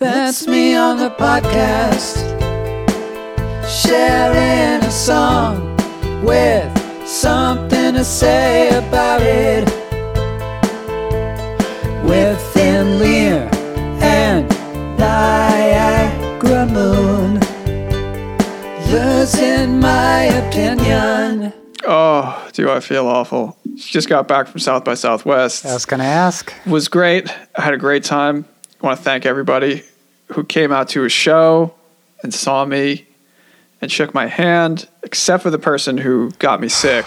That's me on the podcast, sharing a song with something to say about it. With Thin Lear and Niagara Moon, losing my opinion. Oh, do I feel awful? Just got back from South by Southwest. I was going to ask. was great. I had a great time. I want to thank everybody who came out to a show and saw me and shook my hand, except for the person who got me sick.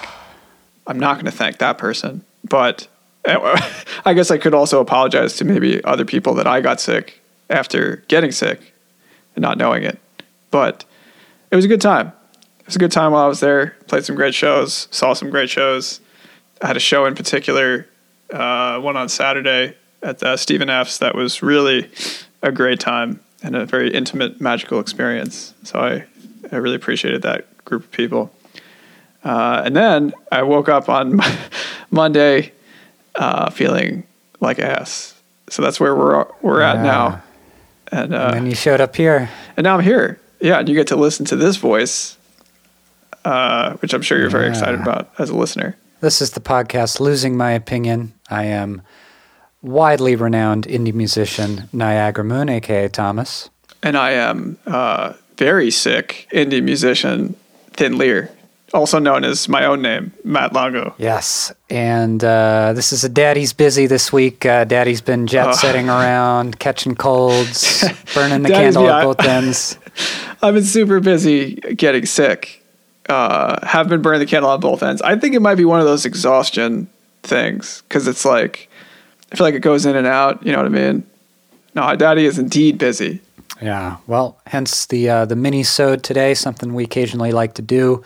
I'm not going to thank that person, but I guess I could also apologize to maybe other people that I got sick after getting sick and not knowing it. But it was a good time. It was a good time while I was there. Played some great shows, saw some great shows. I had a show in particular, uh, one on Saturday at uh, Stephen F's that was really a great time and a very intimate, magical experience. So I, I really appreciated that group of people. Uh, and then I woke up on Monday uh, feeling like ass. So that's where we're we're at Yeah. now. And, uh, And then you showed up here. and now I'm here. Yeah, and you get to listen to this voice, uh, which I'm sure you're very Yeah. excited about as a listener. This is the podcast Losing My Opinion. I am widely renowned indie musician Niagara Moon, aka Thomas. And I am uh, very sick indie musician Thin Lear, also known as my own name, Matt Longo. Yes, and uh, this is a Daddy's busy this week. Uh, Daddy's been jet setting around, catching colds, burning the candle yeah, at both ends. I've been super busy getting sick. Uh, have been burning the candle on both ends. I think it might be one of those exhaustion things because it's like I feel like it goes in and out. You know what I mean? No, Daddy is indeed busy. Yeah, well, hence the uh, the mini sode today. Something we occasionally like to do.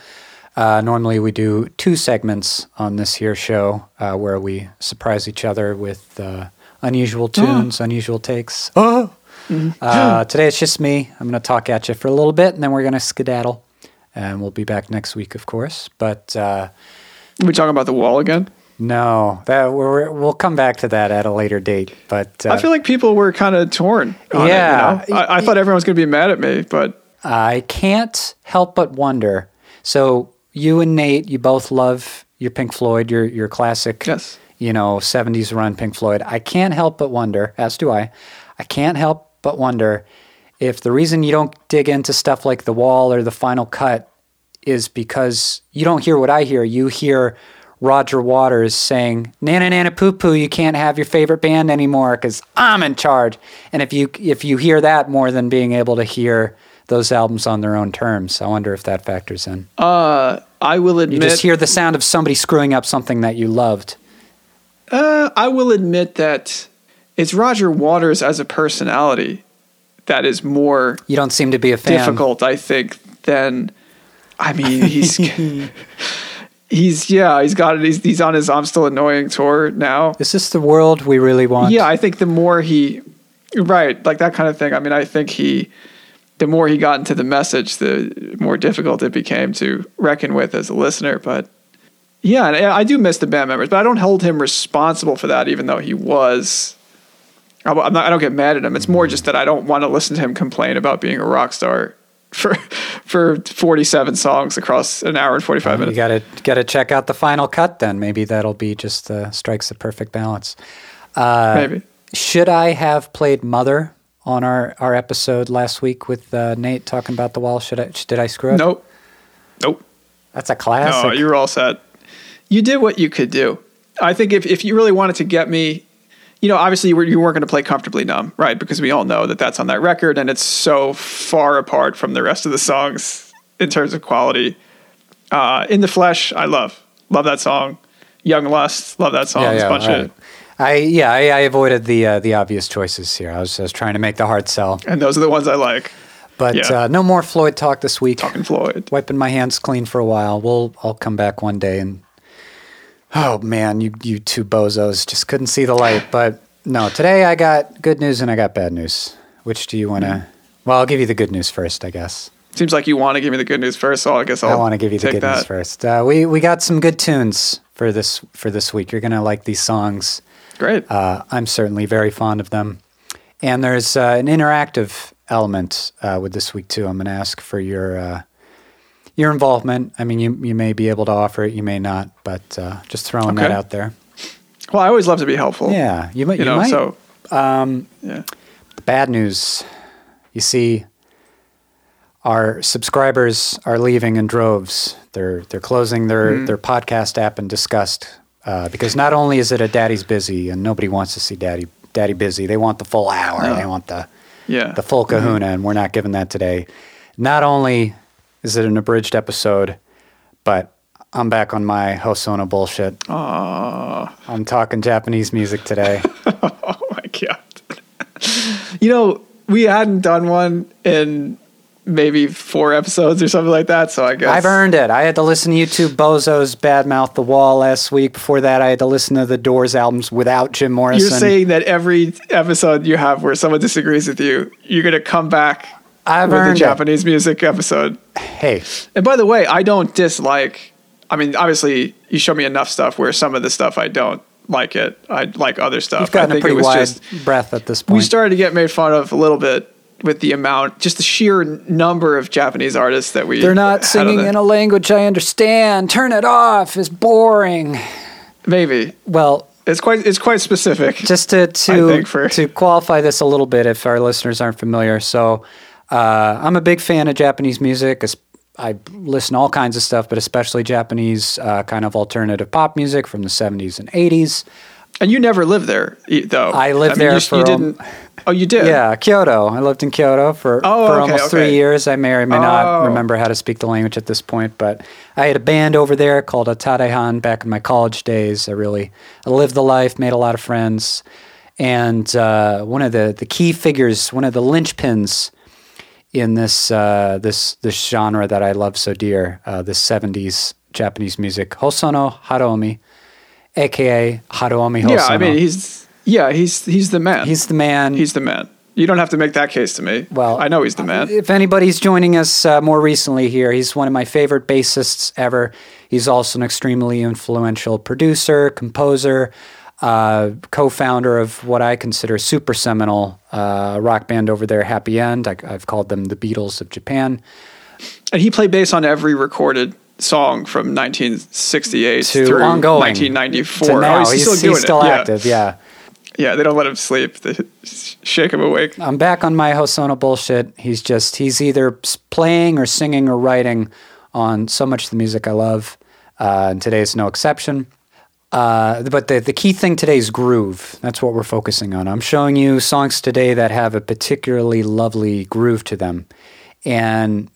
Uh, normally, we do two segments on this here show uh, where we surprise each other with uh, unusual tunes, unusual takes. Oh. Uh, today it's just me. I'm going to talk at you for a little bit, and then we're going to skedaddle, and we'll be back next week, of course. But uh, we talking about the wall again? No, that we're, we'll come back to that at a later date. But uh, I feel like people were kind of torn. Yeah. it, you know? I, I thought everyone was going to be mad at me, but I can't help but wonder. So you and Nate, you both love your Pink Floyd, your your classic, Yes. you know, '70s run Pink Floyd. I can't help but wonder, as do I. I can't help but wonder if the reason you don't dig into stuff like The Wall or The Final Cut is because you don't hear what I hear. You hear Roger Waters saying, "Nana nana poo poo, you can't have your favorite band anymore because I'm in charge." And if you if you hear that more than being able to hear those albums on their own terms, I wonder if that factors in. uh, I will admit, You just hear the sound of somebody screwing up something that you loved. uh, I will admit that it's Roger Waters as a personality that is more You don't seem to be a fan. difficult, I think, than. I mean, he's he's yeah, he's got it. He's, he's on his "I'm Still Annoying" tour now. Is this the world we really want? Yeah, I think the more he, right, like that kind of thing. I mean, I think he, the more he got into the message, the more difficult it became to reckon with as a listener. But yeah, and I do miss the band members, but I don't hold him responsible for that, even though he was. I'm not, I don't get mad at him. It's more just that I don't want to listen to him complain about being a rock star for for 47 songs across an hour and 45 You minutes. You got to got to check out the final cut. Then maybe that'll be just uh, strikes the perfect balance. Uh, Maybe. Should I have played Mother on our, our episode last week with uh, Nate talking about the wall? Should I? Did I screw up? Nope. Nope. That's a classic. No, you're all set. You did what you could do. I think if, if you really wanted to get me, you know, obviously you, were, you weren't going to play comfortably numb, right? Because we all know that that's on that record and it's so far apart from the rest of the songs in terms of quality. Uh, in the flesh, I love love that song. Young Lust, love that song. yeah, yeah. bunch right. of- I yeah, I, I avoided the uh, the obvious choices here. I was, I was trying to make the hard sell, and those are the ones I like. but Yeah. uh, no more Floyd talk this week. Talking Floyd. Wiping my hands clean for a while. We'll I'll come back one day and oh man, you you two bozos just couldn't see the light. But no, today I got good news and I got bad news. Which do you want to? Well, I'll give you the good news first, I guess. Seems like you want to give me the good news first, so I guess I'll I want to give you the good that. news first. Uh, we we got some good tunes for this for this week. You're gonna like these songs. Great. Uh, I'm certainly very fond of them. And there's uh, an interactive element uh, with this week too. I'm going to ask for your uh, your involvement. I mean, you you may be able to offer it, you may not, but uh, just throwing that out there. Well, I always love to be helpful. Yeah, you might. You You, know, might. so um, yeah. bad news. You see, our subscribers are leaving in droves. They're they're closing their Mm-hmm. their podcast app in disgust uh, because not only is it a daddy's busy and nobody wants to see daddy daddy busy, they want the full hour. No. They want the Yeah. the full kahuna, and we're not giving that today. Not only is it an abridged episode, but I'm back on my Hosono bullshit. Aw. I'm talking Japanese music today. Oh my god. you know, we hadn't done one in maybe four episodes or something like that. So I guess I've earned it. I had to listen to YouTube Bozo's Badmouth the Wall last week. Before that, I had to listen to the Doors albums without Jim Morrison. You're saying that every episode you have where someone disagrees with you, you're gonna come back I've with a earned it. Japanese music episode. Hey, And by the way, I don't dislike. I mean, obviously, you show me enough stuff where some of the stuff I don't like it. I like other stuff. you've gotten I a think pretty it was wide just breath at this point. we started to get made fun of a little bit with the amount, just the sheer number of Japanese artists that we. They're not singing the- in a language I understand. Turn it off. It's boring. maybe Well, it's quite it's quite specific. just to to for- to qualify this a little bit, if our listeners aren't familiar, so uh, I'm a big fan of Japanese music. I listen to all kinds of stuff, but especially Japanese uh, kind of alternative pop music from the 70s and 80s. and you never lived there, though. I lived mean, there you, for, you didn't. Oh, you did. Yeah, Kyoto. I lived in Kyoto for, Oh, for okay, almost three years. I may or may Oh. not remember how to speak the language at this point, but I had a band over there called Atarehan back in my college days. I really I lived the life, made a lot of friends, and uh, one of the, the key figures, one of the linchpins in this uh, this this genre that I love so dear, uh, this '70s Japanese music, Hosono Haruomi, aka Haruomi Hosono. Yeah, I mean he's yeah he's he's the man. he's the man. he's the man. You don't have to make that case to me. Well, I know he's the man. If anybody's joining us uh, more recently here, he's one of my favorite bassists ever. He's also an extremely influential producer, composer, uh, co-founder of what I consider super seminal uh, rock band over there, Happy End. I, I've called them the Beatles of Japan. And he played bass on every recorded song from 1968 To through ongoing 1994. to now, oh, he's, he's, still he's still it. Yeah. active. Yeah. Yeah, they don't let him sleep. They shake him awake. I'm back on my Hosono bullshit. He's just he's either playing or singing or writing on so much of the music I love, uh, and is no exception. Uh, but the the key thing today is groove. That's what we're focusing on. I'm showing you songs today that have a particularly lovely groove to them, and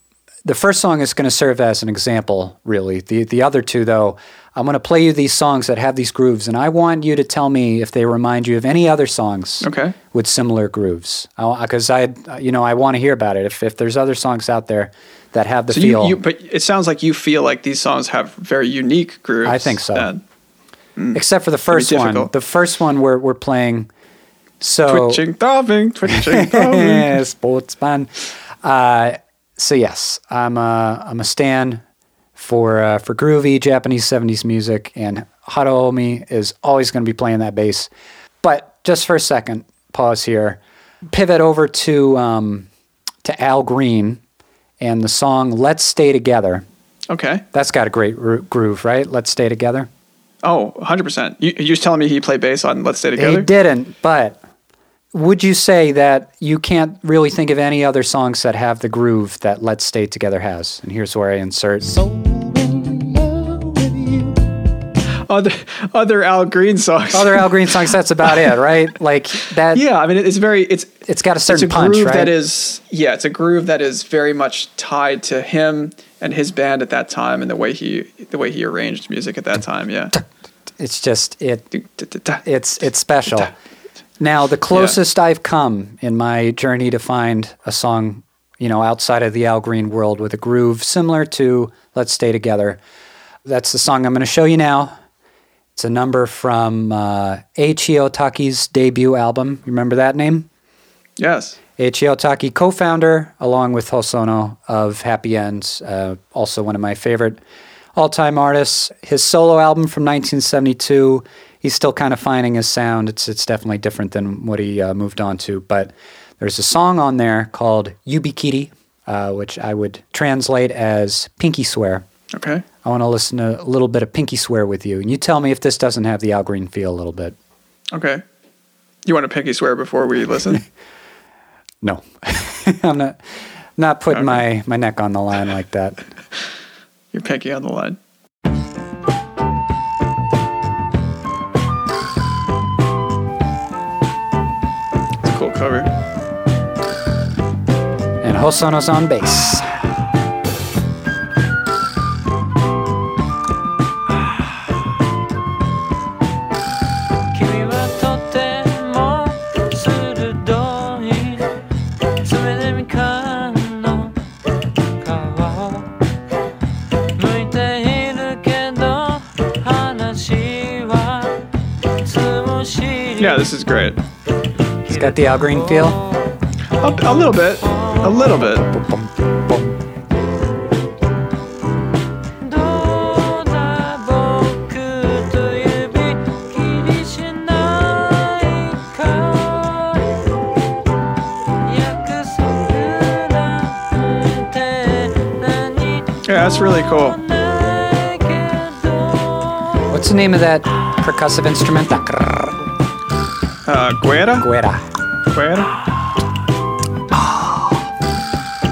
the first song is going to serve as an example. Really, the the other two though. I'm going to play you these songs that have these grooves, and I want you to tell me if they remind you of any other songs Okay. with similar grooves. Because I, you know, I want to hear about it. If if there's other songs out there that have the So feel, you, you, but it sounds like you feel like these songs have very unique grooves. I think so. then. Except for the first one. The first one we're we're playing. So Twitching, throbbing, twitching, throbbing. sportsman. Uh, so yes, I'm a I'm a stan for uh, for groovy Japanese '70s music, and Haruomi is always going to be playing that bass. But just for a second, pause here. Pivot over to um, to Al Green and the song "Let's Stay Together." Okay. That's got a great ro- groove, right? Let's stay together. Oh, 100%. You, you're just telling me he played bass on Let's Stay Together? He didn't, but would you say that you can't really think of any other songs that have the groove that Let's Stay Together has? And here's where I insert. Other, other Al Green songs. Other Al Green songs, that's about it, right? Like that, yeah, I mean, it's very, it's, it's got a it's certain a punch, groove right? that is yeah it's a groove that is very much tied to him and his band at that time and the way he the way he arranged music at that time yeah it's just, it, it's, it's special. Now, the closest I've come in my journey to find a song, you know, outside of the Al Green world with a groove similar to Let's Stay Together, that's the song I'm going to show you now. It's a number from uh, Eiichi Ohtaki's debut album. You remember that name? yes Eiichi Ohtaki, co-founder, along with Hosono of Happy Ends, uh, also one of my favorite all time artists. His solo album from 1972, he's still kind of finding his sound. It's, it's definitely different than what he uh, moved on to. But there's a song on there called Yubikiri, uh, which I would translate as Pinky Swear. Okay. I want to listen to a little bit of Pinky Swear with you. And you tell me if this doesn't have the Al Green feel a little bit. Okay. You want to pinky swear before we listen? No, I'm not not putting my, my neck on the line like that. You're pinky on the line. It's a cool cover. And Hosono's on bass. This is great. It's got the Al Green feel. A, a little bit. A little bit. Yeah, that's really cool. What's the name of that percussive instrument? Uh, Guerra? guera. Guerra?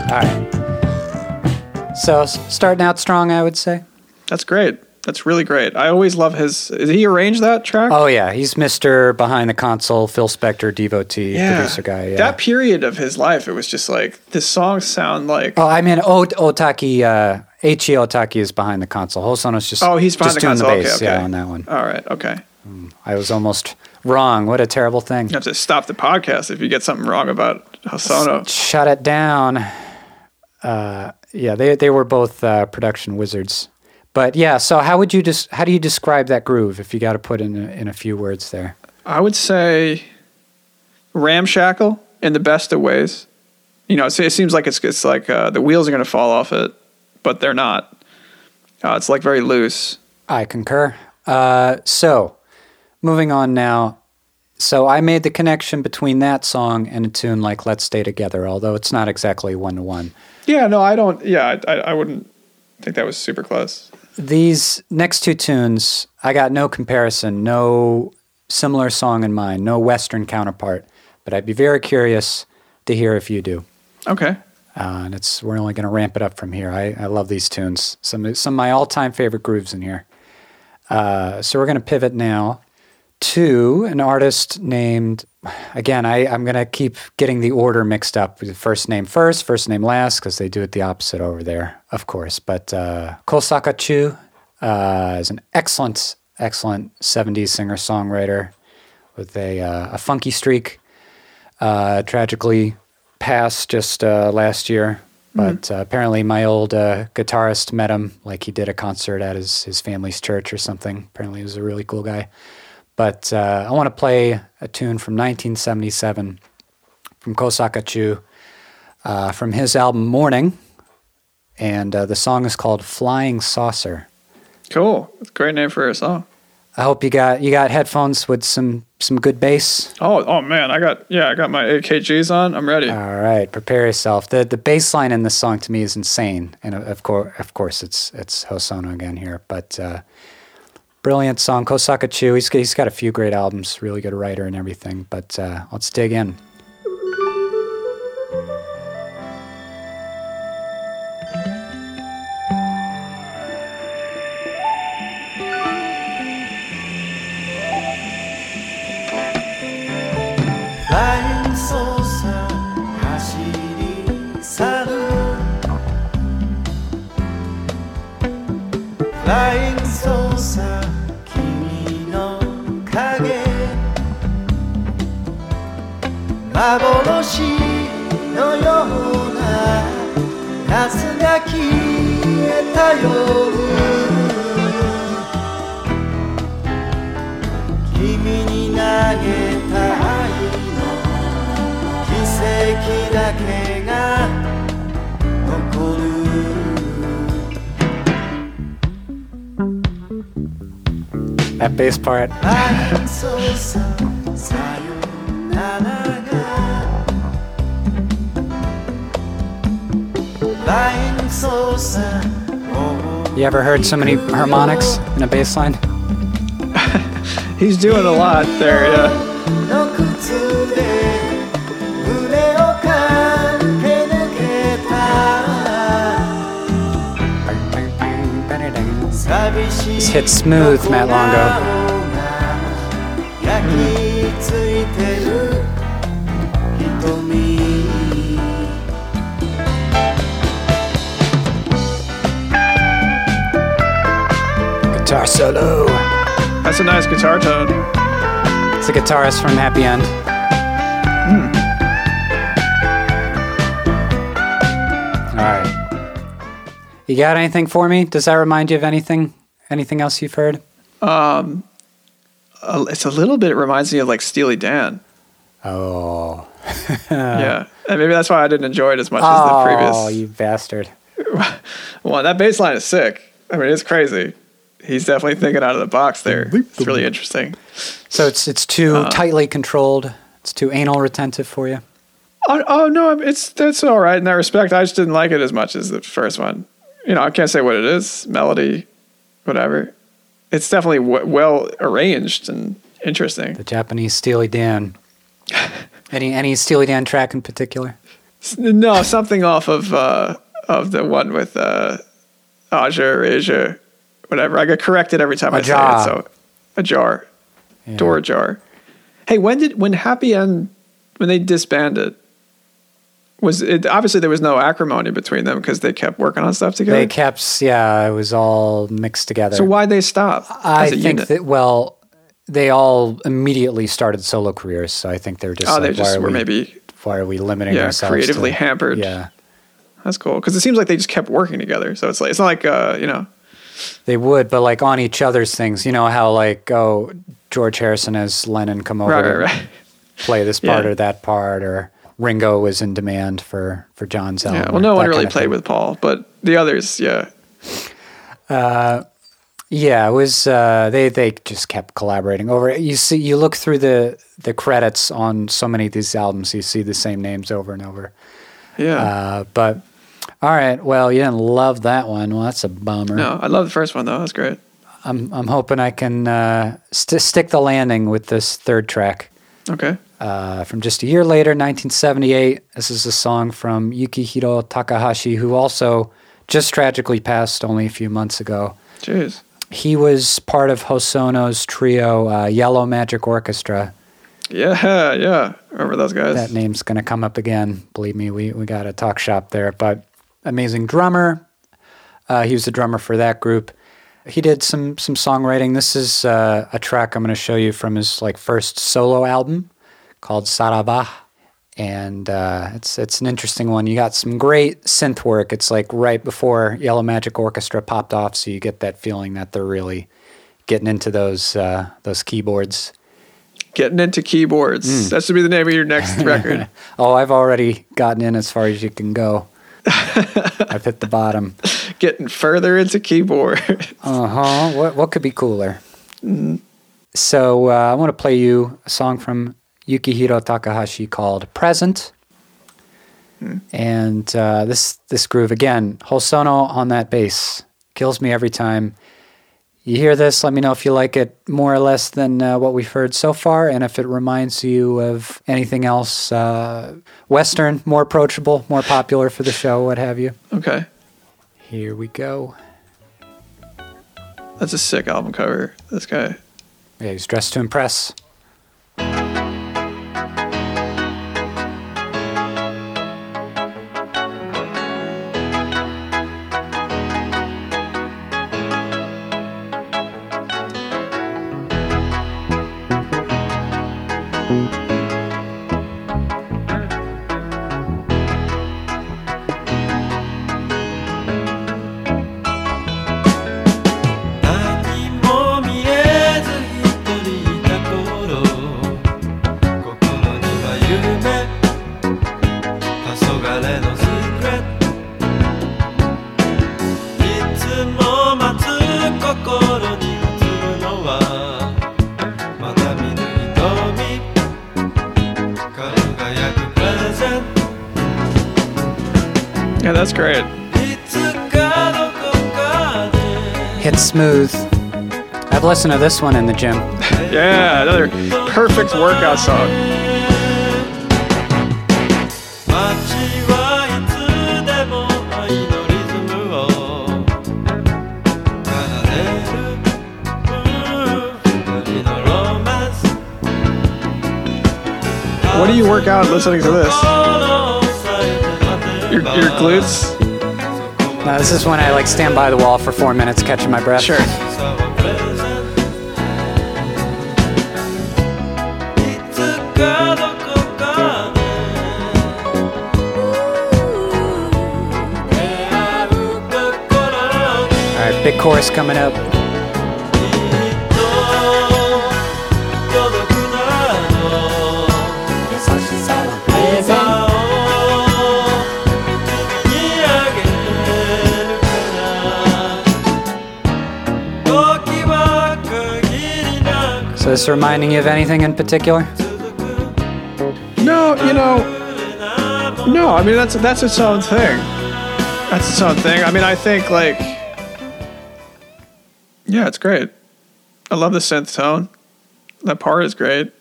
All right. So starting out strong, I would say. That's great. That's really great. I always love his. Did he arrange that track? Oh yeah, he's Mister Behind the Console, Phil Spector devotee, producer guy. Yeah. That period of his life, it was just like the songs sound like. oh, I mean, o- Ohtaki, uh, H.E. Ohtaki is behind the console. Hosono's just Oh, he's behind just the doing console. the bass, okay, okay. yeah, on that one. All right, okay. I was almost wrong. What a terrible thing. You have to stop the podcast if you get something wrong about Hosono. Shut it down. Uh, yeah, they they were both uh, production wizards. But yeah, so how would you just how do you describe that groove if you got to put in a, in a few words there? I would say ramshackle in the best of ways. You know, it seems like it's it's like uh, the wheels are going to fall off it, but they're not. Uh, it's like very loose. I concur. Uh, so, moving on now. So I made the connection between that song and a tune like "Let's Stay Together," although it's not exactly one to one. Yeah, no, I don't. Yeah, I, I, I wouldn't think that was super close. These next two tunes, I got no comparison, no similar song in mind, no Western counterpart. But I'd be very curious to hear if you do. Okay. Uh, and it's we're only going to ramp it up from here. I, I love these tunes. Some some of my all time favorite grooves in here. Uh, so we're going to pivot now to an artist named. Again, I, I'm going to keep getting the order mixed up. First name first, first name last, because they do it the opposite over there, of course. But uh, Kosaka Chu uh, is an excellent, excellent 70s singer songwriter with a, uh, a funky streak. Uh, tragically passed just uh, last year. But uh, apparently, my old uh, guitarist met him, like he did a concert at his, his family's church or something. Apparently, he was a really cool guy. But uh, I want to play a tune from 1977 from Kosaka Chu uh, from his album Morning. And uh, the song is called Flying Saucer. Cool. That's a great name for a song. I hope you got you got headphones with some some good bass. Oh, oh man, I got yeah, I got my AKGs on. I'm ready. All right, prepare yourself. the The bass line in this song to me is insane, and of course, of course, it's it's Hosono again here. But uh, brilliant song, Kosaka Chu. He's he's got a few great albums, really good writer and everything. But uh, let's dig in. 幻のような夏が消えた夜君に投げた愛の奇跡だけが残る bass part. You ever heard so many harmonics in a bass line? He's doing a lot there, yeah. This hits smooth, Matt Longo. Solo. That's a nice guitar tone. It's a guitarist from Happy End. All right. You got anything for me? Does that remind you of anything? Anything else you've heard? Uh, it's a little bit, it reminds me of like Steely Dan. Oh. yeah. And maybe that's why I didn't enjoy it as much as Oh, the previous Oh, you bastard. one. That bass line is sick. I mean, it's crazy. He's definitely thinking out of the box there. It's really interesting. So it's it's too tightly controlled. It's too anal retentive for you. Oh, oh no, it's that's all right in that respect. I just didn't like it as much as the first one. You know, I can't say what it is, melody, whatever. It's definitely w- well arranged and interesting. The Japanese Steely Dan. any any Steely Dan track in particular? No, something off of uh, of the one with uh, Aja or Asia, whatever. I get corrected every time I say it. So, a jar, Yeah. door jar. Hey, when did when Happy End when they disbanded? Was it obviously there was no acrimony between them because they kept working on stuff together? They kept yeah, it was all mixed together. so why'd they stop? I a think unit? that well, they all immediately started solo careers. So I think they're just oh, like, they why just are were we, maybe why are we limiting yeah ourselves? creatively to, hampered. Yeah, That's cool because it seems like they just kept working together. So it's like it's not like uh, you know they would, but like on each other's things. You know how like oh George Harrison has Lennon come over right to right right. play this part Yeah. or that part, or Ringo was in demand for for John's album. Yeah, well, no one really played thing. with Paul, but the others, yeah, Yeah, it was. Uh, they they just kept collaborating over. It. You see, you look through the the credits on so many of these albums, you see the same names over and over. yeah. Uh, but all right, well, you didn't love that one. Well, that's a bummer. no, I love the first one though. That's great. I'm I'm hoping I can uh, st- stick the landing with this third track. Okay. Uh, from just a year later, 1978. This is a song from Yukihiro Takahashi, who also just tragically passed only a few months ago. Jeez. He was part of Hosono's trio, uh, Yellow Magic Orchestra. Yeah, yeah. Remember those guys? That name's going to come up again. Believe me, we, we got a talk shop there. But amazing drummer. Uh, he was the drummer for that group. He did some some songwriting. This is uh, a track I'm going to show you from his like first solo album called Saravah, and uh, it's it's an interesting one. You got some great synth work. It's like right before Yellow Magic Orchestra popped off, so you get that feeling that they're really getting into those uh, those keyboards. Getting into keyboards. Hmm. That should be the name of your next record. Oh, I've already gotten in as far as you can go. I've hit the bottom. Getting further into keyboard. Uh huh. What what could be cooler? So uh, I want to play you a song from Yukihiro Takahashi called "Present," and uh, this this groove again. Hosono on that bass kills me every time. You hear this? Let me know if you like it more or less than uh, what we've heard so far, and if it reminds you of anything else uh, Western, more approachable, more popular for the show, what have you. okay. Here we go. That's a sick album cover. This guy. Yeah, he's dressed to impress. smooth. I've listened to this one in the gym. yeah, another perfect workout song. What do you work out listening to this? Your, your glutes? No, this is when I like stand by the wall for four minutes, catching my breath. Sure. All right, big chorus coming up. So this reminding you of anything in particular? No, you know, no. I mean, that's that's its own thing. That's its own thing. I mean, I think like, yeah, it's great. I love the synth tone. That part is great.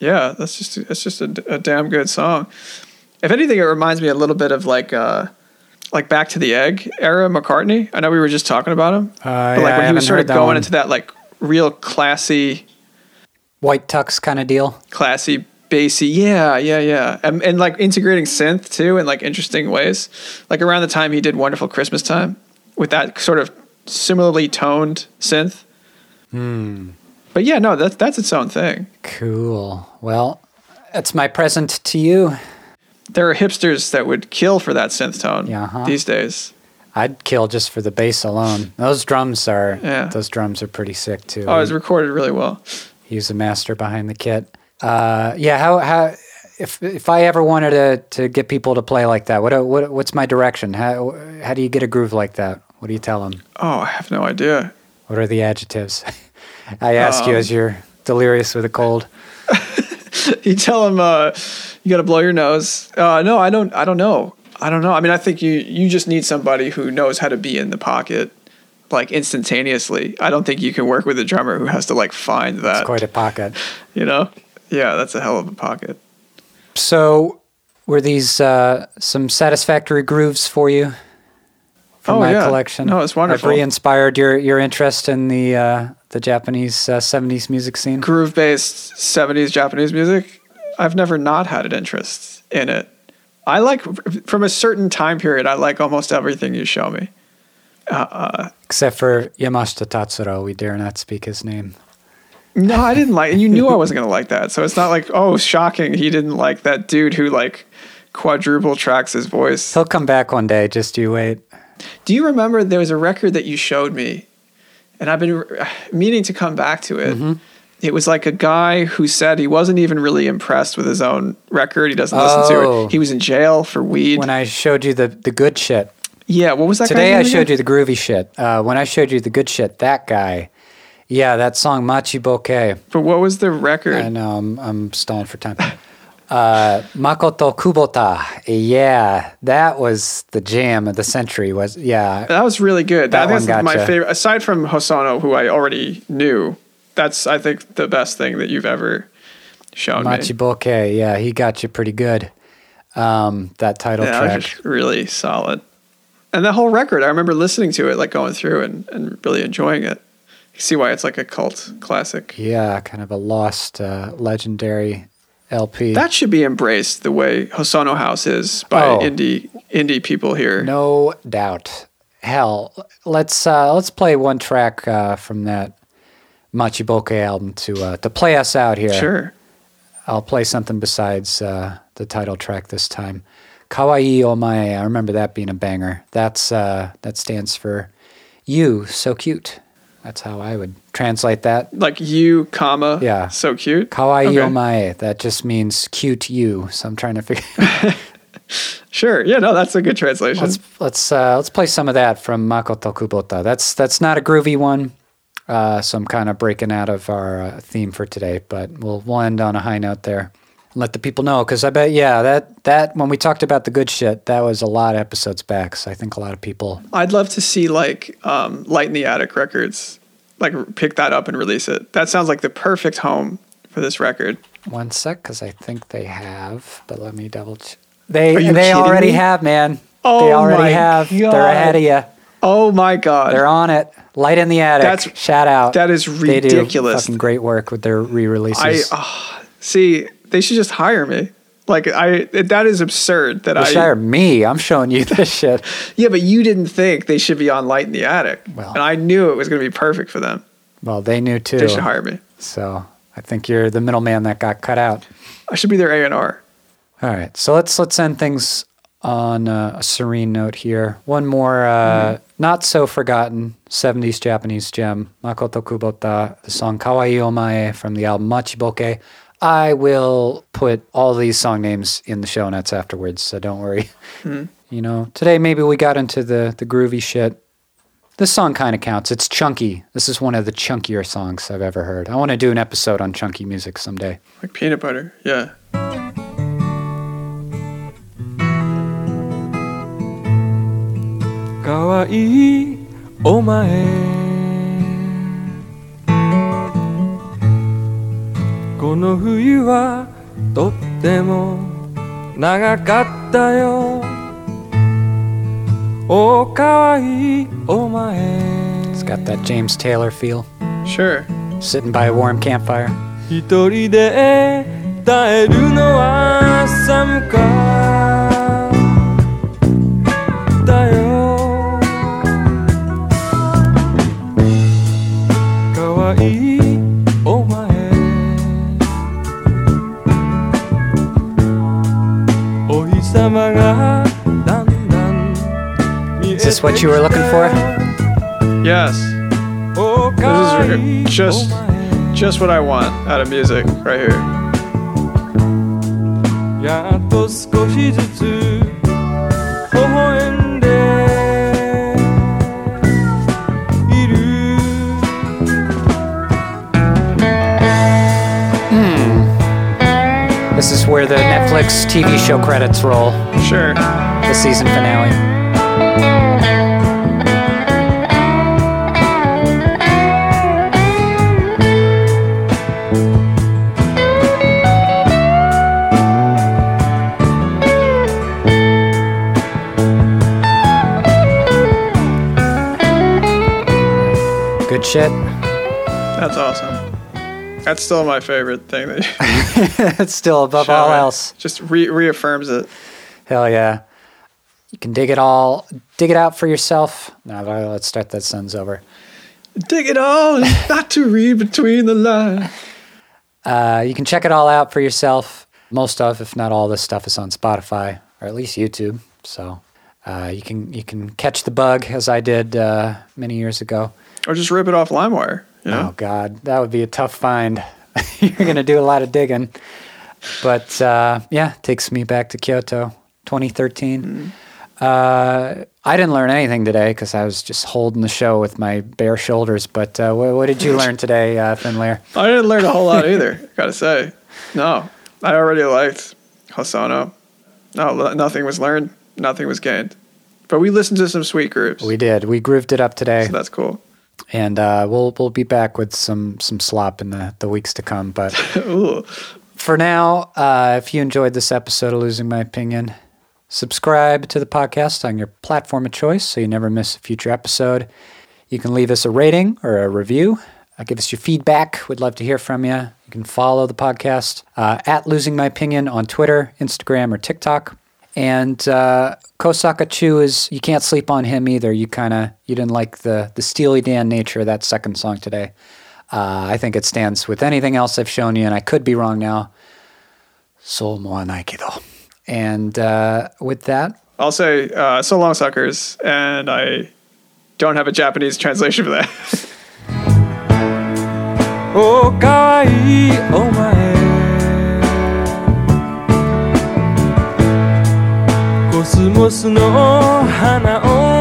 Yeah, that's just it's just a, a damn good song. If anything, it reminds me a little bit of like uh, like Back to the Egg era McCartney. I know we were just talking about him, Uh, but like yeah, when he was sort of going one. into that like real classy White tux kind of deal. classy, bassy. Yeah, yeah, yeah. And, and like integrating synth too in like interesting ways. Like around the time he did Wonderful Christmas Time with that sort of similarly toned synth. Hmm. But yeah, no, that's that's its own thing. Cool. Well, that's my present to you. There are hipsters that would kill for that synth tone Yeah, huh? these days. I'd kill just for the bass alone. Those drums are Yeah. those drums are pretty sick too. Oh, it's recorded really well. He's the master behind the kit. Uh, yeah, how how if if I ever wanted to to get people to play like that, what what what's my direction? How how do you get a groove like that? What do you tell them? Oh, I have no idea. What are the adjectives? I ask you as you're delirious with a cold. you tell them uh, you got to blow your nose. Uh, no, I don't. I don't know. I don't know. I mean, I think you you just need somebody who knows how to be in the pocket, like instantaneously. I don't think you can work with a drummer who has to like find that. It's quite a pocket. You know? Yeah, that's a hell of a pocket. So, were these uh, some satisfactory grooves for you from Oh, my yeah. collection? No, it's wonderful. I've re-inspired your your interest in the uh, the Japanese uh, '70s music scene. Groove based '70s Japanese music. I've never not had an interest in it. I like from a certain time period. I like almost everything you show me. Except for Yamashita Tatsuro, we dare not speak his name. No, I didn't like. And you knew I wasn't gonna like that, so it's not like oh, shocking. He didn't like that dude who like quadruple tracks his voice. He'll come back one day. Just you wait. Do you remember there was a record that you showed me, and I've been uh, meaning to come back to it. Mm-hmm. It was like a guy who said he wasn't even really impressed with his own record. He doesn't listen to Oh. it. He was in jail for weed. When I showed you the the good shit. yeah, what was that? Today I name showed again? you the groovy shit. Uh, when I showed you the good shit, that guy. Yeah, that song Machiboke. But what was the record? I know I'm, I'm stalling for time. Uh, Makoto Kubota. Yeah, that was the jam of the century. Was yeah. That was really good. That I think that's my gotcha. favorite. Aside from Hosono, who I already knew, that's I think the best thing that you've ever shown me. Machi me. Bokeh. Yeah, he got you pretty good. Um, that title Yeah, track. really solid. And that whole record, I remember listening to it, like going through and, and really enjoying it. You see why it's like a cult classic. Yeah, kind of a lost, uh, legendary LP. That should be embraced the way Hosono House is by Oh. indie indie people here. No doubt. Hell, let's uh, let's play one track uh, from that Machiboke album to uh, to play us out here. Sure. I'll play something besides uh, the title track this time. Kawaii Omae. I remember that being a banger. That's uh, that stands for you, so cute. That's how I would translate that. Like you, comma, Yeah. so cute. Kawaii Okay. Omae. That just means cute you. So I'm trying to figure. Sure. Yeah, no, that's a good translation. let's let's uh, let's play some of that from Makoto Kubota. That's that's not a groovy one, uh, so I'm kind of breaking out of our uh, theme for today, but we'll we'll end on a high note there. let the people know because I bet yeah that that when we talked about the good shit that was a lot of episodes back. So I think a lot of people. I'd love to see like um, Light in the Attic Records, like pick that up and release it. That sounds like the perfect home for this record. One sec, because I think they have, but let me double. check. they they already me? have, man. Oh they already have. They're ahead of you. Oh my god, They're on it. Light in the attic. That's- Shout out. that is ridiculous. They do fucking great work with their re-releases. uh, see. They should just hire me. Like I, that is absurd. That They I, should hire me. I'm showing you this shit. yeah, but you didn't think they should be on Light in the Attic, Well. and I knew it was going to be perfect for them. Well, they knew too. They should hire me. So I think you're the middleman that got cut out. I should be their A and R. All right, so let's let's end things on a serene note here. One more uh, not so forgotten '70s Japanese gem, Makoto Kubota, the song "Kawaii Omae" from the album Machiboke. I will put all these song names in the show notes afterwards, so don't worry. Hmm. You know, today maybe we got into the the groovy shit. This song kind of counts. It's chunky. This is one of the chunkier songs I've ever heard. I want to do an episode on chunky music someday. Like peanut butter. Yeah. かわいいお前この冬はとっても長かったよおかわいいお前 It's got that James Taylor feel. Sure. Sitting by a warm campfire. 一人で耐えるのは寒か what you were looking for? Yes. This is just just what I want out of music right here. Hmm. This is where the Netflix TV show credits roll. Sure. The season finale. Shit. That's awesome. That's still my favorite thing that it's still above all else. Just re- reaffirms it. Hell yeah. You can dig it all, dig it out for yourself. Now let's start that sentence over. Dig it all, not to read between the lines. Uh, you can check it all out for yourself. Most of, if not all, this stuff is on Spotify or at least YouTube. So uh, you can you can catch the bug as I did uh, many years ago. Or just rip it off LimeWire. You know? Oh God, that would be a tough find. You're gonna do a lot of digging. But uh, yeah, takes me back to Kyoto, 2013. Uh, I didn't learn anything today because I was just holding the show with my bare shoulders. But uh, what, what did you learn today, uh, Thin Lear? I didn't learn a whole lot either, gotta say. No, I already liked Hosono. No, nothing was learned, nothing was gained. But we listened to some sweet groups, We did. We grooved it up today. so that's cool. And uh, we'll we'll be back with some some slop in the, the weeks to come. But for now, uh, if you enjoyed this episode of Losing My Opinion, subscribe to the podcast on your platform of choice so you never miss a future episode. You can leave us a rating or a review. Uh, give us your feedback. We'd love to hear from you. You can follow the podcast uh, at Losing My Opinion on Twitter, Instagram, or TikTok. And uh, Kosaka Chu is you can't sleep on him either. You kind of you didn't like the the Steely Dan nature of that second song today. Uh, I think it stands with anything else I've shown you, and I could be wrong now. Soul more Aikido. And uh, with that, I'll say uh, so long, suckers. And I don't have a Japanese translation for that. oh, oh my. モスの花を